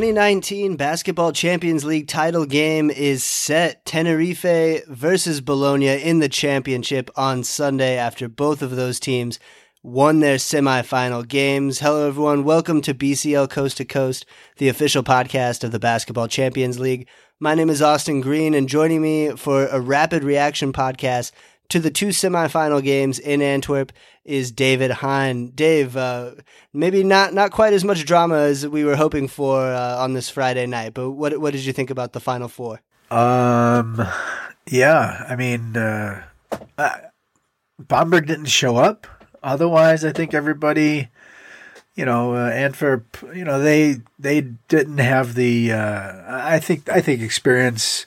2019 Basketball Champions League title game is set. Tenerife versus Bologna in the championship on Sunday after both of those teams won their semifinal games. Hello, everyone. Welcome to BCL Coast to Coast, the official podcast of the Basketball Champions League. My name is Austin Green, and joining me for a rapid reaction podcast to the two semifinal games in Antwerp is David Hein. Dave, uh, maybe not not quite as much drama as we were hoping for uh, on this Friday night, but what what did you think about the final four? Um, yeah, I mean, uh, Bamberg didn't show up. Otherwise, I think everybody, you know, uh, Antwerp, you know, they they didn't have the. Uh, I think I think experience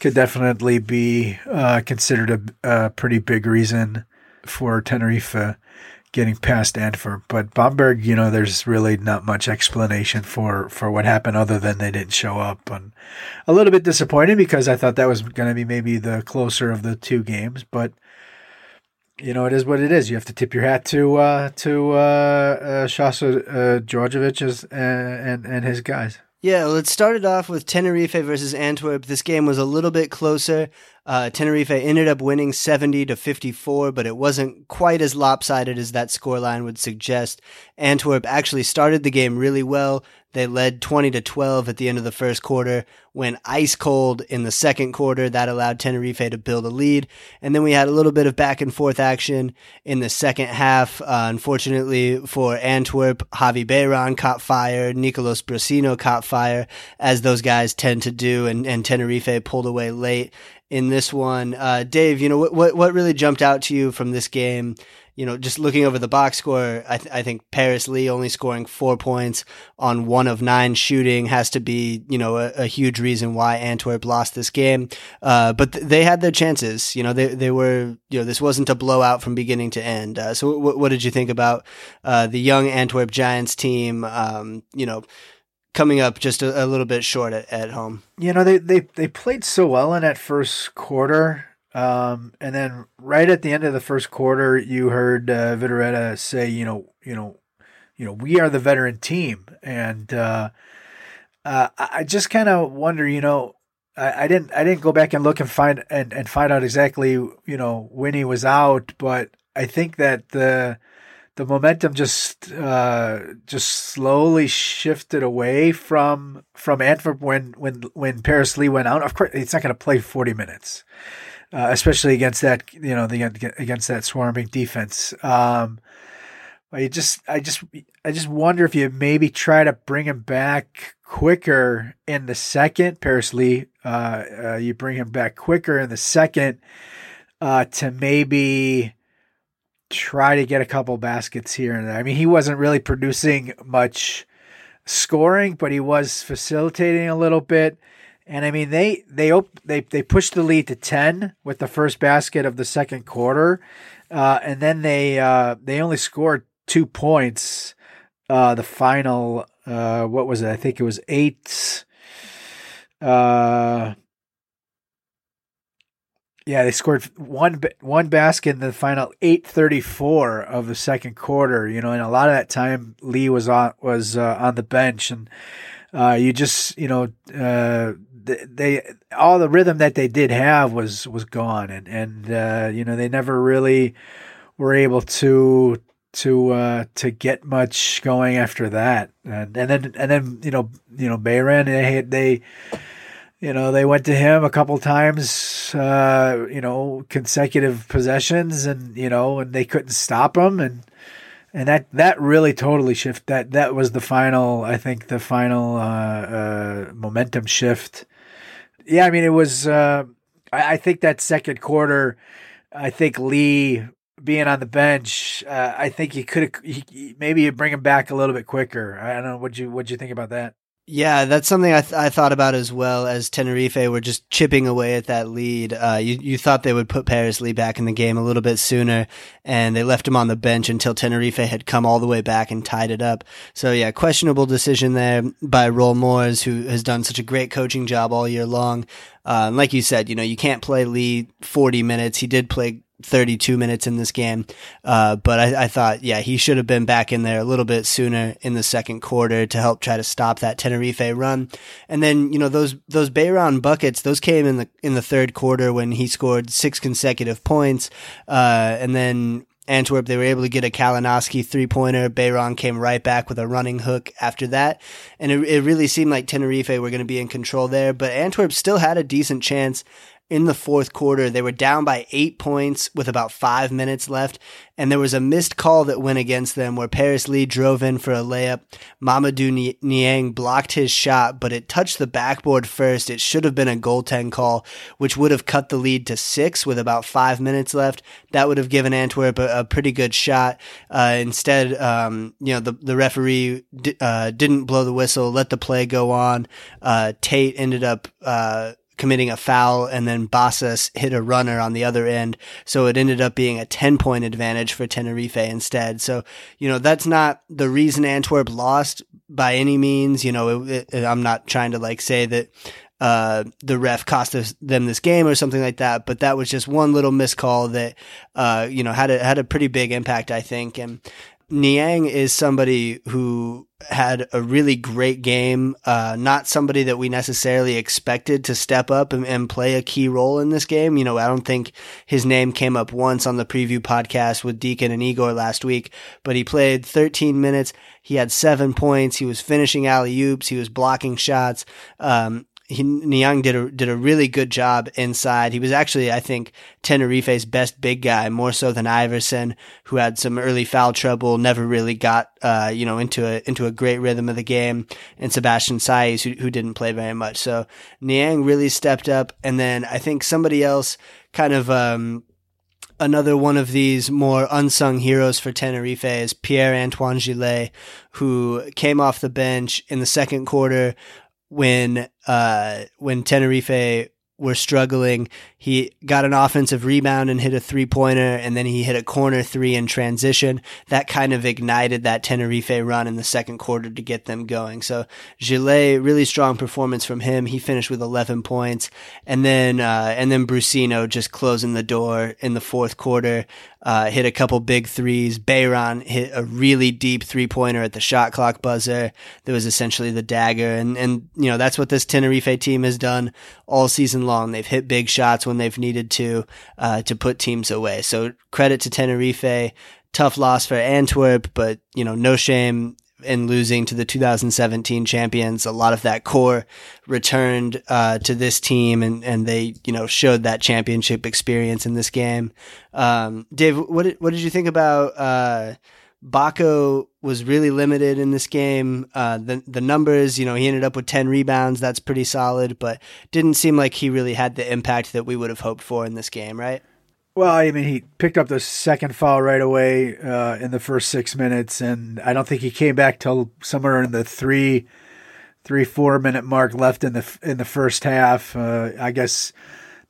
could definitely be uh, considered a, a, pretty big reason for Tenerife getting past Antwerp. But Bamberg, you know, there's really not much explanation for, for what happened other than they didn't show up. And a little bit disappointed because I thought that was going to be maybe the closer of the two games. But, you know, it is what it is. You have to tip your hat to uh, to uh, uh, Sasa uh, Djordjevic uh, and, and his guys. Yeah, well, it started off with Tenerife versus Antwerp. This game was a little bit closer. Uh, Tenerife ended up winning 70 to 54, but it wasn't quite as lopsided as that scoreline would suggest. Antwerp actually started the game really well. They led 20 to 12 at the end of the first quarter, went ice cold in the second quarter. That allowed Tenerife to build a lead. And then we had a little bit of back and forth action in the second half. Uh, unfortunately for Antwerp, Javi Beiran caught fire. Nicolas Brussino caught fire, as those guys tend to do. And, and Tenerife pulled away late in this one. Uh, Dave, you know, what, what, what really jumped out to you from this game? you know, just looking over the box score, I, th- I, think Paris Lee only scoring four points on one of nine shooting has to be, you know, a, a huge reason why Antwerp lost this game. Uh, but th- they had their chances. You know, they they were, you know, this wasn't a blowout from beginning to end. Uh, so, w- what did you think about uh, the young Antwerp Giants team? Um, you know coming up just a, a, little bit short at, at home. You know, they, they, they played so well in that first quarter. Um, and then right at the end of the first quarter, you heard uh, Vidorreta say, you know, you know, you know, we are the veteran team, and uh, uh, I just kind of wonder, you know, I, I, didn't I didn't go back and look and find and, and find out exactly, you know, when he was out, but I think that the the momentum just uh, just slowly shifted away from from Antwerp when when when Paris Lee went out. Of course, it's not going to play forty minutes uh, especially against that you know the against that swarming defense. Um, I just I just I just wonder if you maybe try to bring him back quicker in the second. Paris Lee, uh, uh, you bring him back quicker in the second uh, to maybe try to get a couple baskets here and there. I mean, he wasn't really producing much scoring, but he was facilitating a little bit. And I mean, they they op- they they pushed the lead to ten with the first basket of the second quarter, uh, and then they uh, they only scored two points. Uh, the final, uh, what was it? I think it was eight. Uh, yeah, they scored one one basket in the final eight thirty four of the second quarter. You know, and a lot of that time Lee was on was uh, on the bench, and uh, you just you know uh, they all the rhythm that they did have was was gone, and and uh, you know they never really were able to to uh, to get much going after that, and and then and then you know you know Beiran they they you know they went to him a couple times uh, you know consecutive possessions, and you know and they couldn't stop him, and and that that really totally shift that that was the final I think the final uh, uh, momentum shift yeah, I mean, it was. Uh, I, I, think that second quarter, I think Lee being on the bench, uh, I think he could maybe you bring him back a little bit quicker. I don't know. What you what you think about that? Yeah, that's something I, th- I thought about as well as Tenerife were just chipping away at that lead. Uh, you, you thought they would put Paris Lee back in the game a little bit sooner, and they left him on the bench until Tenerife had come all the way back and tied it up. So yeah, questionable decision there by Roel Moors, who has done such a great coaching job all year long. Uh, like you said, you know, you can't play Lee 40 minutes. He did play 32 minutes in this game. Uh, but I, I, thought, yeah, he should have been back in there a little bit sooner in the second quarter to help try to stop that Tenerife run. And then, you know, those, those Beiran buckets, those came in the, in the third quarter when he scored six consecutive points. Uh, and then, Antwerp, they were able to get a Kalinowski three pointer. Beiran came right back with a running hook after that. And it, it really seemed like Tenerife were going to be in control there, but Antwerp still had a decent chance in the fourth quarter. They were down by eight points with about five minutes left, and there was a missed call that went against them where Paris Lee drove in for a layup. Mamadou Niang blocked his shot, but it touched the backboard first. It should have been a goaltend call, which would have cut the lead to six with about five minutes left. That would have given Antwerp a, a pretty good shot. Uh, instead, um, you know, the, the referee d- uh, didn't blow the whistle, let the play go on. Uh, Tate ended up, uh, committing a foul and then Bassas hit a runner on the other end. So it ended up being a 10 point advantage for Tenerife instead. So, you know, that's not the reason Antwerp lost by any means. You know, it, it, I'm not trying to like say that, uh, the ref cost them this game or something like that, but that was just one little miscall that, uh, you know, had a, had a pretty big impact, I think. And, Niang is somebody who had a really great game. Uh, not somebody that we necessarily expected to step up and, and, play a key role in this game. You know, I don't think his name came up once on the preview podcast with Deacon and Igor last week, but he played 13 minutes. He had seven points. He was finishing alley oops. He was blocking shots. Um, he, Niang did a did a really good job inside. He was actually, I think, Tenerife's best big guy, more so than Iverson, who had some early foul trouble, never really got uh, you know into a into a great rhythm of the game, and Sebastian Saiz, who who didn't play very much. So Niang really stepped up, and then I think somebody else kind of. Um, another one of these more unsung heroes for Tenerife is Pierre Antoine Gillet, who came off the bench in the second quarter, when uh, when Tenerife were struggling. He got an offensive rebound and hit a three pointer, and then he hit a corner three in transition. That kind of ignited that Tenerife run in the second quarter to get them going. So Gillet, really strong performance from him. He finished with 11 points, and then uh, and then Brussino just closing the door in the fourth quarter. Uh, hit a couple big threes. Beiran hit a really deep three pointer at the shot clock buzzer. That was essentially the dagger. And, and, you know, that's what this Tenerife team has done all season long. They've hit big shots when they've needed to, uh, to put teams away. So credit to Tenerife. Tough loss for Antwerp, but, you know, no shame in losing to the 2017 champions. A lot of that core returned uh, to this team, and, and they you know showed that championship experience in this game. Um, Dave, what did, what did you think about? Uh, Bako was really limited in this game. Uh, the the numbers, you know, he ended up with ten rebounds. That's pretty solid, but didn't seem like he really had the impact that we would have hoped for in this game, right? Well, I mean, he picked up the second foul right away uh, in the first six minutes, and I don't think he came back till somewhere in the three, three four minute mark left in the in the first half. Uh, I guess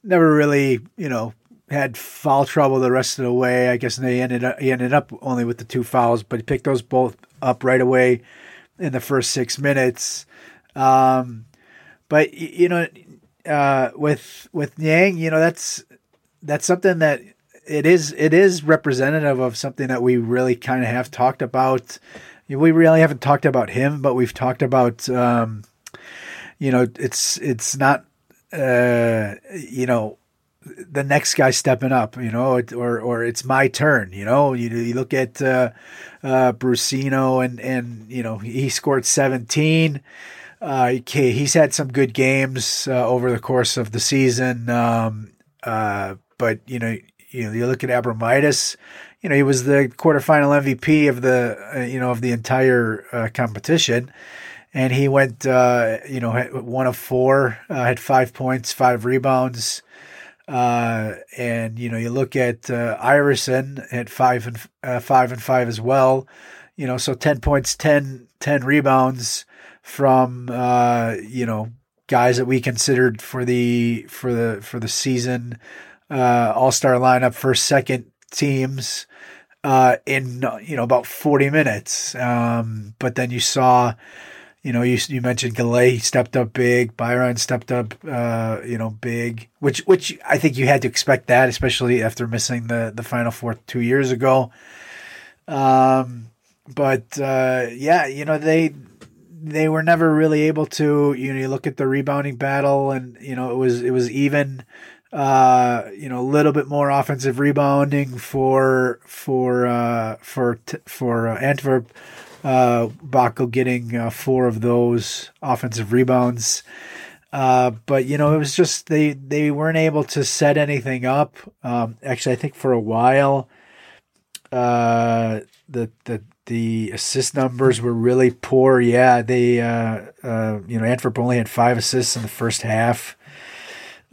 never really, you know, had foul trouble the rest of the way. I guess they ended up he ended up only with the two fouls, but he picked those both up right away in the first six minutes. Um, but you know, uh, with with Niang, you know, that's that's something that it is it is representative of something that we really kind of have talked about. We really haven't talked about him, but we've talked about um, you know it's it's not uh, you know the next guy stepping up, you know, or or it's my turn, you know. You, you look at uh, uh, Brussino and and you know he scored 17. Uh, he's had some good games uh, over the course of the season. Um, uh, but you know, you know, you look at Abromaitis. You know, he was the quarterfinal MVP of the uh, you know of the entire uh, competition, and he went uh, you know one of four, uh, had five points, five rebounds. Uh, and you know, you look at uh, Iverson at five and five and five as well. You know, so ten points, 10, 10 rebounds from uh, you know guys that we considered for the for the for the season uh, all star lineup, first, second teams uh, in you know about 40 minutes. Um, but then you saw, you know, you you mentioned Gillet stepped up big, Beiran stepped up, uh, you know, big, which which I think you had to expect that, especially after missing the the final four two years ago. Um, but uh, yeah, you know they they were never really able to. You know, you look at the rebounding battle, and you know it was it was even. Uh, you know, a little bit more offensive rebounding for for uh, for for uh, Antwerp uh, Bako getting uh, four of those offensive rebounds. Uh, but you know, it was just they they weren't able to set anything up. Um, actually, I think for a while, uh, the the the assist numbers were really poor. Yeah, they uh, uh, you know Antwerp only had five assists in the first half.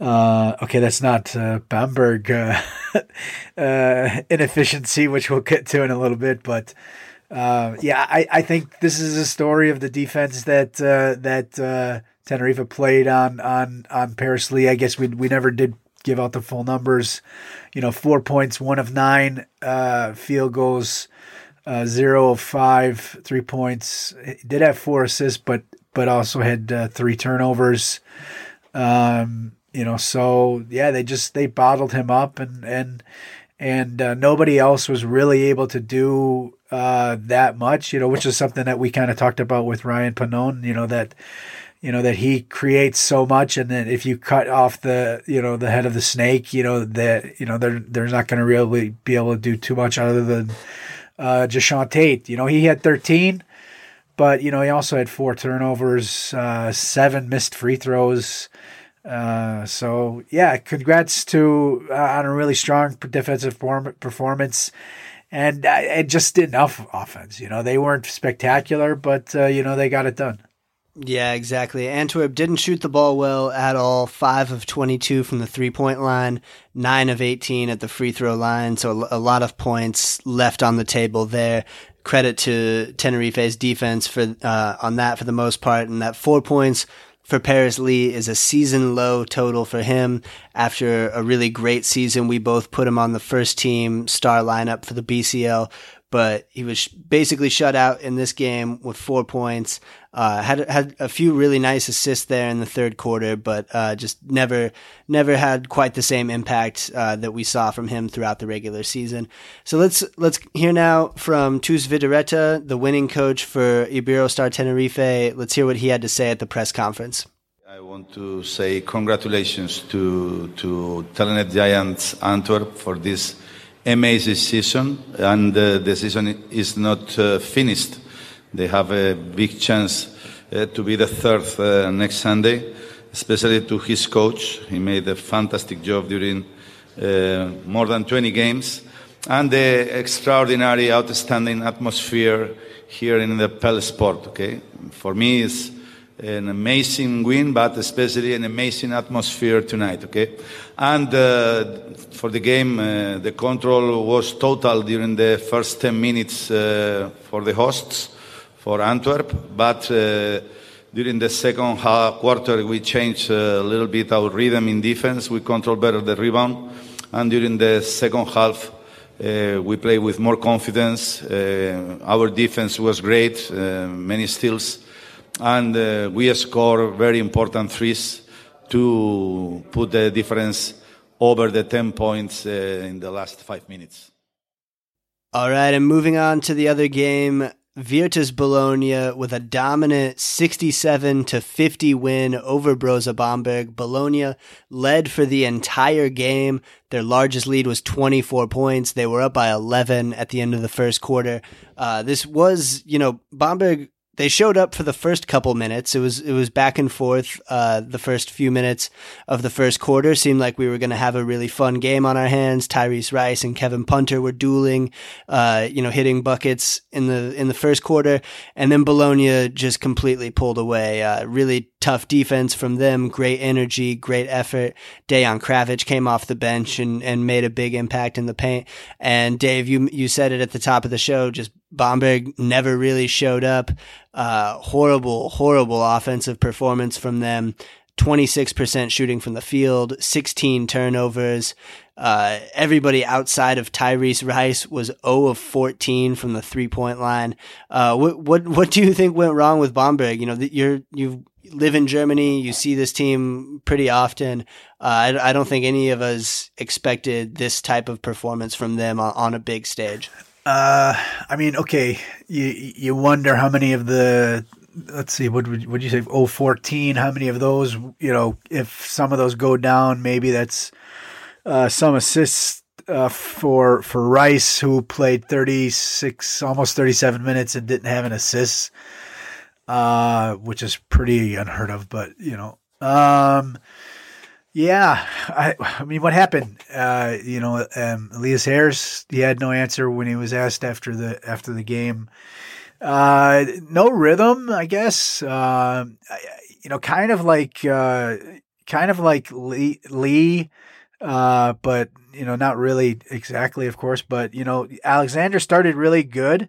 Uh, okay, that's not uh, Bamberg uh, uh, inefficiency, which we'll get to in a little bit, but uh, yeah, I, I think this is a story of the defense that uh, that uh, Tenerife played on on on Paris Lee. I guess we we never did give out the full numbers. You know, four points, one of nine uh, field goals, uh, zero of five, three points. He did have four assists, but but also had uh, three turnovers. Um, you know, so yeah, they just they bottled him up and and and uh, nobody else was really able to do uh, that much, you know, which is something that we kind of talked about with Ryan Pannone, you know, that you know that he creates so much and then if you cut off the you know the head of the snake you know that you know they're they're not going to really be able to do too much other than uh Jae'Sean Tate. You know he had 13 but you know he also had four turnovers uh seven missed free throws uh, so yeah, congrats to uh, on a really strong defensive form- performance, and uh, just enough offense. You know, they weren't spectacular, but uh, you know they got it done. Yeah, exactly. Antwerp didn't shoot the ball well at all. Five of 22 from the three point line, nine of 18 at the free throw line. So a lot of points left on the table there. Credit to Tenerife's defense for uh, on that for the most part, and that four points for Paris Lee is a season low total for him after a really great season. We both put him on the first team star lineup for the BCL, but he was basically shut out in this game with four points. Uh, had had a few really nice assists there in the third quarter, but uh, just never never had quite the same impact uh, that we saw from him throughout the regular season. So let's let's hear now from Txus Vidorreta, the winning coach for Iberostar Tenerife. Let's hear what he had to say at the press conference. I want to say congratulations to to Telenet Giants Antwerp for this amazing season, and uh, the season is not uh, finished. They have a big chance uh, to be the third uh, next Sunday, especially to his coach. He made a fantastic job during uh, more than 20 games, and the extraordinary, outstanding atmosphere here in the Pelle Sport. Okay, for me, it's an amazing win, but especially an amazing atmosphere tonight. Okay, and uh, for the game, uh, the control was total during the first 10 minutes uh, for the hosts for Antwerp, but uh, during the second half quarter we changed a little bit our rhythm in defense. We controlled better the rebound, and during the second half. Uh, we played with more confidence. Uh, our defense was great, many steals, and uh, we score very important threes to put the difference over the 10 points uh, in the last five minutes. All right, and moving on to the other game, Virtus Bologna with a dominant 67 to 50 win over Brose Bamberg. Bologna led for the entire game. Their largest lead was 24 points. They were up by 11 at the end of the first quarter. Uh, this was, you know, Bamberg they showed up for the first couple minutes. It was it was back and forth. Uh, the first few minutes of the first quarter seemed like we were going to have a really fun game on our hands. Tyrese Rice and Kevin Punter were dueling, uh, you know, hitting buckets in the in the first quarter, and then Bologna just completely pulled away. Uh, really tough defense from them. Great energy, great effort. Dejan Kravic came off the bench and and made a big impact in the paint. And Dave, you you said it at the top of the show, just Bamberg never really showed up. Uh, horrible, horrible offensive performance from them. 26% shooting from the field, 16 turnovers. Uh, everybody outside of Tyrese Rice was 0 of 14 from the three point line. Uh, what, what, what do you think went wrong with Bamberg? You know, you're, you live in Germany, you see this team pretty often. Uh, I, I, don't think any of us expected this type of performance from them on, on a big stage. Uh, I mean, okay, you you wonder how many of the let's see, what would would you say? Oh, 14, How many of those? You know, if some of those go down, maybe that's uh, some assists uh, for for Rice, who played 36, almost 37 minutes and didn't have an assist, uh, which is pretty unheard of. But you know, um, yeah, I, I mean, what happened? Uh, you know, um, Elias Harris, he had no answer when he was asked after the after the game. Uh, no rhythm, I guess. Uh, you know, kind of like uh, kind of like Lee, Lee uh, but you know, not really exactly, of course. But you know, Alexander started really good.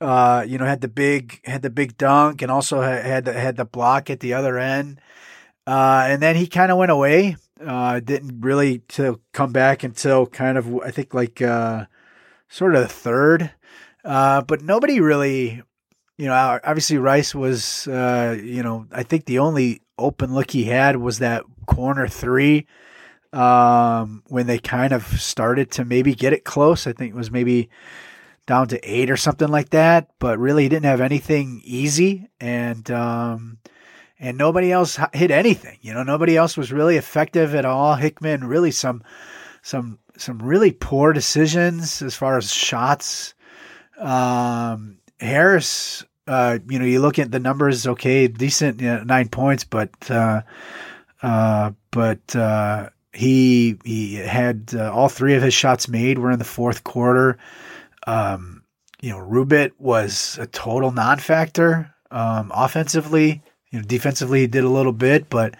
Uh, you know, had the big had the big dunk, and also had the, had the block at the other end. Uh, and then he kind of went away. Uh, didn't really to come back until kind of I think like uh, sort of the third. Uh, but nobody really, you know, obviously Rice was, uh, you know, I think the only open look he had was that corner three um, when they kind of started to maybe get it close. I think it was maybe down to eight or something like that, but really he didn't have anything easy. And, um, and nobody else hit anything. You know, nobody else was really effective at all. Hickman really some some some really poor decisions as far as shots. Um, Harris, uh, you know, you look at the numbers, okay, decent, you know, nine points, but, uh, uh, but, uh, he, he had uh, all three of his shots made were in the fourth quarter. Um, you know, Rubit was a total non-factor, um, offensively, you know, defensively he did a little bit, but,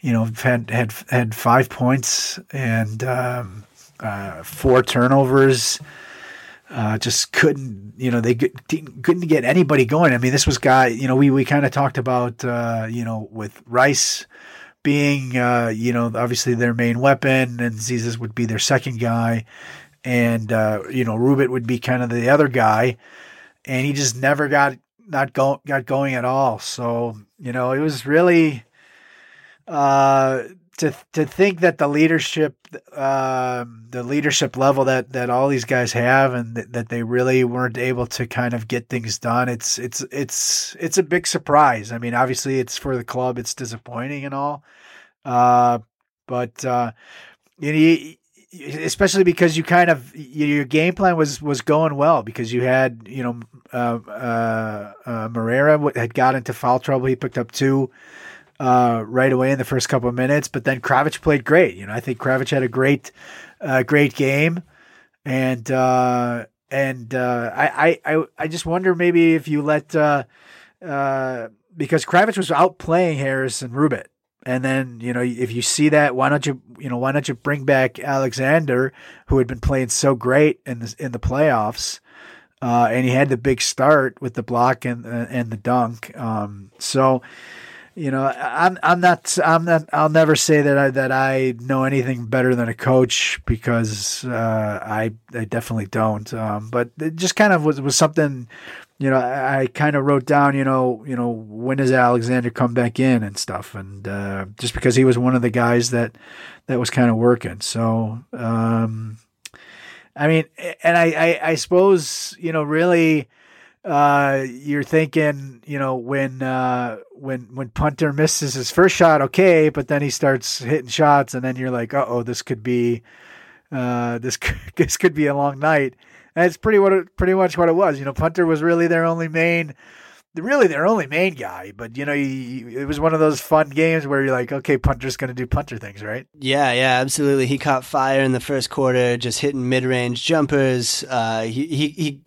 you know, had, had, had five points and, um, uh, four turnovers uh, just couldn't, you know, they couldn't get anybody going. I mean, this was guy, you know, we, we kind of talked about, uh, you know, with Rice being, uh, you know, obviously their main weapon and Zisis would be their second guy. And, uh, you know, Rubit would be kind of the other guy. And he just never got, not go, got going at all. So, you know, it was really, uh, to to think that the leadership, uh, the leadership level that that all these guys have, and th- that they really weren't able to kind of get things done. It's it's it's it's a big surprise. I mean, obviously, it's for the club. It's disappointing and all, uh, but uh, you know, especially because you kind of your game plan was was going well because you had you know uh, uh, uh, Moreira had got into foul trouble. He picked up two uh, right away in the first couple of minutes. But then Kravic played great. You know, I think Kravic had a great, uh, great game, and uh, and uh, I, I I just wonder maybe if you let uh, uh, because Kravic was out playing Harris and Rubit. And then, you know, if you see that, why don't you, you know, why don't you bring back Alexander, who had been playing so great in the in the playoffs, uh, and he had the big start with the block and and the dunk. Um, so, you know, I'm I'm not I'm not I'll never say that I that I know anything better than a coach because uh, I I definitely don't. Um, but it just kind of was was something, you know, I, I kind of wrote down, you know, you know, when does Alexander come back in and stuff, and uh, just because he was one of the guys that that was kind of working. So, um, I mean, and I, I I suppose you know really uh, you're thinking, you know, when uh, when when Punter misses his first shot, okay, but then he starts hitting shots, and then you're like, uh oh, this could be uh, this this could be a long night. And it's pretty what it, pretty much what it was. You know, Punter was really their only main, really their only main guy. But you know, he, it was one of those fun games where you're like, okay, Punter's going to do Punter things, right? Yeah, yeah, absolutely. He caught fire in the first quarter, just hitting mid range jumpers. Uh, he he he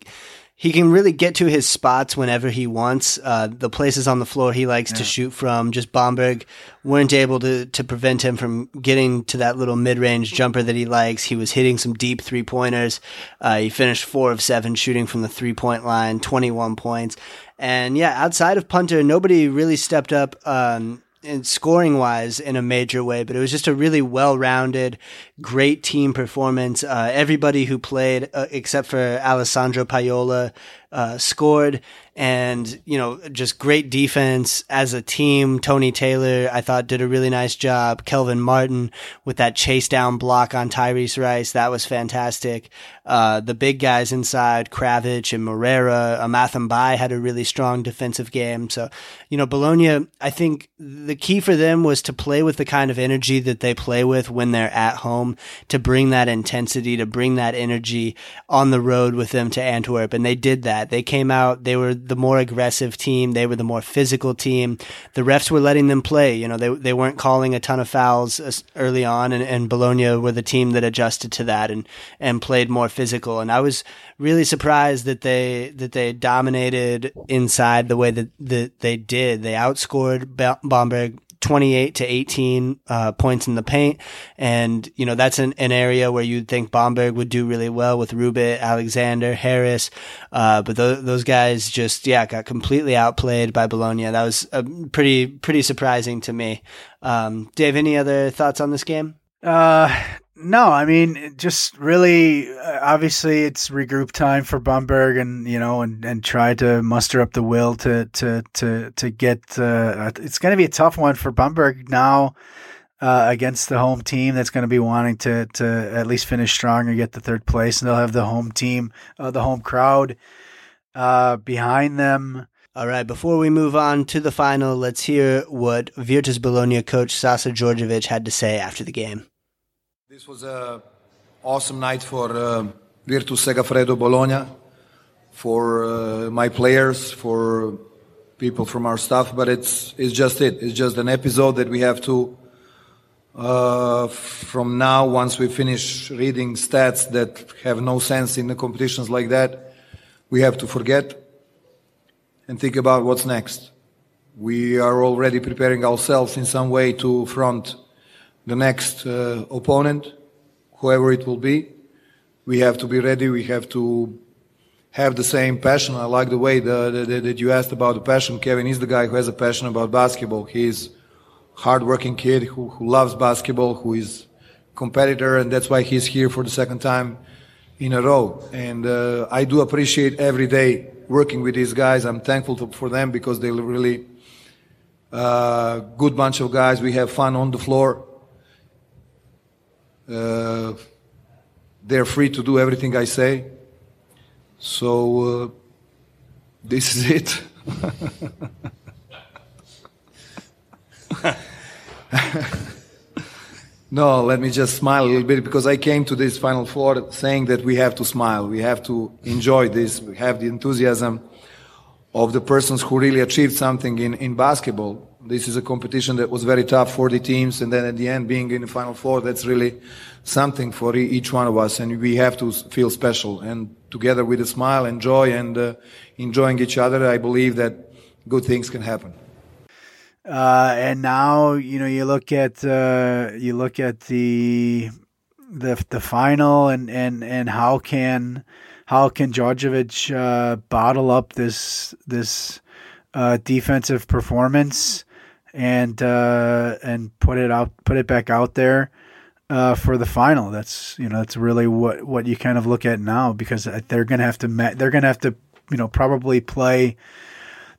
he can really get to his spots whenever he wants. Uh, the places on the floor he likes yeah. to shoot from, just Bamberg weren't able to, to prevent him from getting to that little mid range jumper that he likes. He was hitting some deep three pointers. Uh, he finished four of seven shooting from the three point line, 21 points. And yeah, outside of Punter, nobody really stepped up. Um, scoring wise in a major way, but it was just a really well rounded, great team performance. Uh, everybody who played, uh, except for Alessandro Pajola, uh, scored and you know just great defense as a team. Tony Taylor, I thought, did a really nice job. Kelvin Martin with that chase down block on Tyrese Rice, that was fantastic. Uh, the big guys inside, Kravic and Moreira, Amath M'Baye had a really strong defensive game. So, you know, Bologna, I think the key for them was to play with the kind of energy that they play with when they're at home, to bring that intensity, to bring that energy on the road with them to Antwerp. And they did that. They came out, they were the more aggressive team. They were the more physical team. The refs were letting them play. You know, they they weren't calling a ton of fouls uh, early on, and, and Bologna were the team that adjusted to that and and played more physical. And I was really surprised that they that they dominated inside the way that, that they did. They outscored Bamberg 28 to 18 uh, points in the paint. And, you know, that's an, an area where you'd think Bamberg would do really well with Rubit, Alexander, Harris. Uh, but th- those guys just, yeah, got completely outplayed by Bologna. That was uh, pretty, pretty surprising to me. Um, Dave, any other thoughts on this game? Uh, no, I mean, just really, uh, obviously, it's regroup time for Bamberg, and you know, and, and try to muster up the will to to to to get. Uh, it's going to be a tough one for Bamberg now uh, against the home team that's going to be wanting to to at least finish strong and get the third place, and they'll have the home team, uh, the home crowd uh, behind them. All right, before we move on to the final, let's hear what Virtus Bologna coach Sasa Djordjevic had to say after the game. This was an awesome night for uh, Virtus Segafredo Bologna, for uh, my players, for people from our staff. But it's it's just it. It's just an episode that we have to. Uh, from now, once we finish reading stats that have no sense in the competitions like that, we have to forget and think about what's next. We are already preparing ourselves in some way to front the next uh, opponent, whoever it will be. We have to be ready. We have to have the same passion. I like the way the, the, the, that you asked about the passion. Kevin is the guy who has a passion about basketball. He's hardworking kid who, who loves basketball, who is competitor, and that's why he's here for the second time in a row. And uh, I do appreciate every day working with these guys. I'm thankful to, for them because they're really uh, good bunch of guys. We have fun on the floor. Uh, they're free to do everything I say. So uh, this is it. no, let me just smile a little bit because I came to this Final Four saying that we have to smile. We have to enjoy this. We have the enthusiasm of the persons who really achieved something in, in basketball. This is a competition that was very tough for the teams, and then at the end, being in the final four, that's really something for each one of us, and we have to feel special. And together with a smile and joy and uh, enjoying each other, I believe that good things can happen. Uh, and now, you know, you look at uh, you look at the the the final, and and and how can how can Djordjevic uh, bottle up this this uh, defensive performance? And uh, and put it out, put it back out there uh, for the final. That's you know that's really what what you kind of look at now because they're gonna have to they're gonna have to you know probably play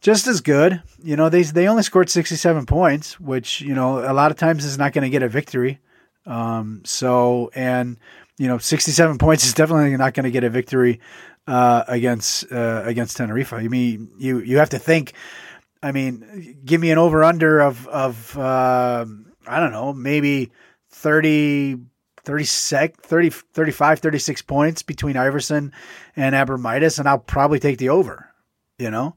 just as good. You know they they only scored sixty seven points, which you know a lot of times is not going to get a victory. Um, so and you know sixty seven points is definitely not going to get a victory uh, against uh, against Tenerife. You mean you you have to think I mean, give me an over under of of uh, I don't know, maybe 30 30 sec 30 35 36 points between Iverson and Abromaitis and I'll probably take the over, you know?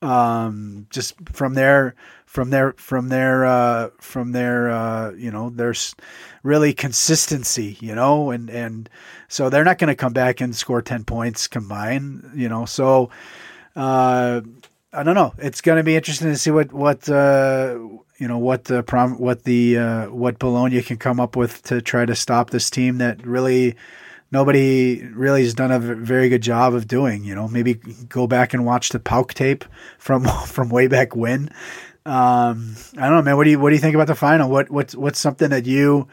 Um, just from their from their from their uh, from their uh, you know there's really consistency you know and and so they're not going to come back and score 10 points combined you know so uh, I don't know. It's going to be interesting to see what what uh, you know what the prom what the uh, what Bologna can come up with to try to stop this team that really nobody really has done a very good job of doing. You know, maybe go back and watch the PAOK tape from from way back when. Um, I don't know, man. What do you what do you think about the final? What what's what's something that you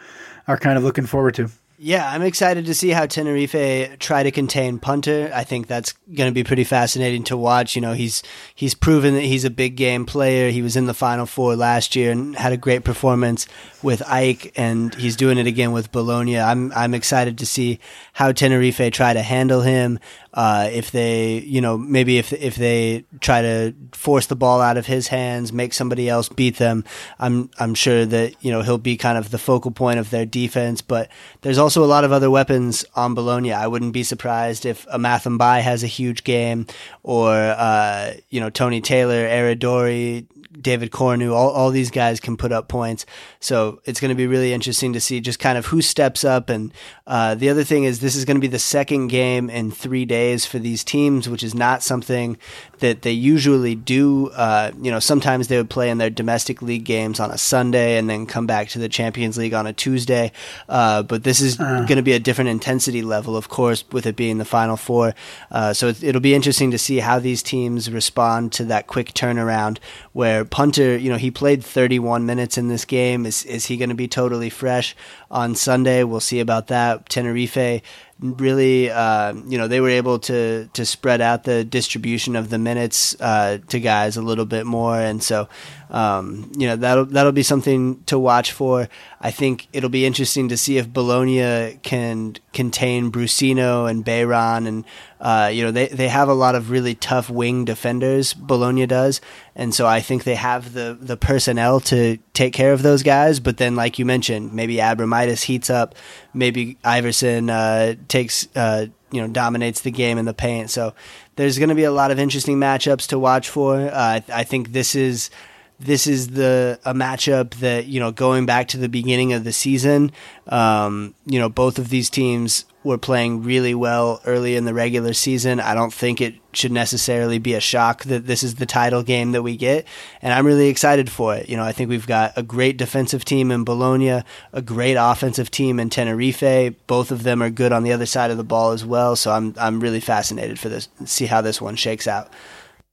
are kind of looking forward to? Yeah, I'm excited to see how Tenerife try to contain Punter. I think that's going to be pretty fascinating to watch. You know, he's he's proven that he's a big game player. He was in the Final Four last year and had a great performance with AEK, and he's doing it again with Bologna. I'm I'm excited to see how Tenerife try to handle him. Uh, if they, you know, maybe if if they try to force the ball out of his hands, make somebody else beat them, I'm I'm sure that you know he'll be kind of the focal point of their defense. But there's also a lot of other weapons on Bologna. I wouldn't be surprised if Amath M'Baye has a huge game, or uh, you know Tony Taylor, Aradori, David Cournooh, all, all these guys can put up points. So it's going to be really interesting to see just kind of who steps up. And uh, the other thing is, this is going to be the second game in three days for these teams, which is not something that they usually do. Uh, you know, sometimes they would play in their domestic league games on a Sunday and then come back to the Champions League on a Tuesday. Uh, but this is uh. going to be a different intensity level, of course, with it being the Final Four. Uh, so it, it'll be interesting to see how these teams respond to that quick turnaround where Punter, you know, he played 31 minutes in this game. Is is he going to be totally fresh on Sunday? We'll see about that. Tenerife really, uh, you know, they were able to to spread out the distribution of the minutes uh, to guys a little bit more, and so um, you know that'll that'll be something to watch for. I think it'll be interesting to see if Bologna can contain Brussino and Beiran, and uh, you know they they have a lot of really tough wing defenders. Bologna does, and so I think they have the the personnel to take care of those guys. But then, like you mentioned, maybe Abromaitis heats up, maybe Iverson uh, takes uh, you know dominates the game in the paint. So there's going to be a lot of interesting matchups to watch for. Uh, I think this is this is the a matchup that you know going back to the beginning of the season. Um, you know, both of these teams were playing really well early in the regular season. I don't think it should necessarily be a shock that this is the title game that we get, and I'm really excited for it. You know, I think we've got a great defensive team in Bologna, a great offensive team in Tenerife. Both of them are good on the other side of the ball as well. So I'm I'm really fascinated for this, see how this one shakes out.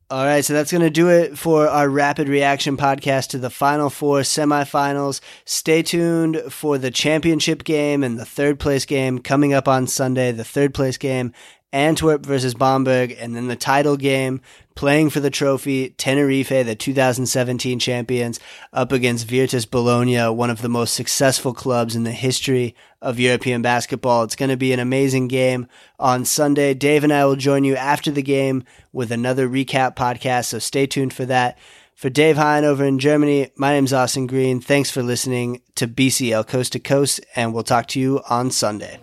All right, so that's going to do it for our rapid reaction podcast to the Final Four semifinals. Stay tuned for the championship game and the third place game coming up on Sunday. The third place game Antwerp versus Bamberg, and then the title game, playing for the trophy, Tenerife, the 2017 champions, up against Virtus Bologna, one of the most successful clubs in the history of European basketball. It's going to be an amazing game on Sunday. Dave and I will join you after the game with another recap podcast, so stay tuned for that. For Dave Hein over in Germany, my name is Austin Green. Thanks for listening to BCL Coast to Coast, and we'll talk to you on Sunday.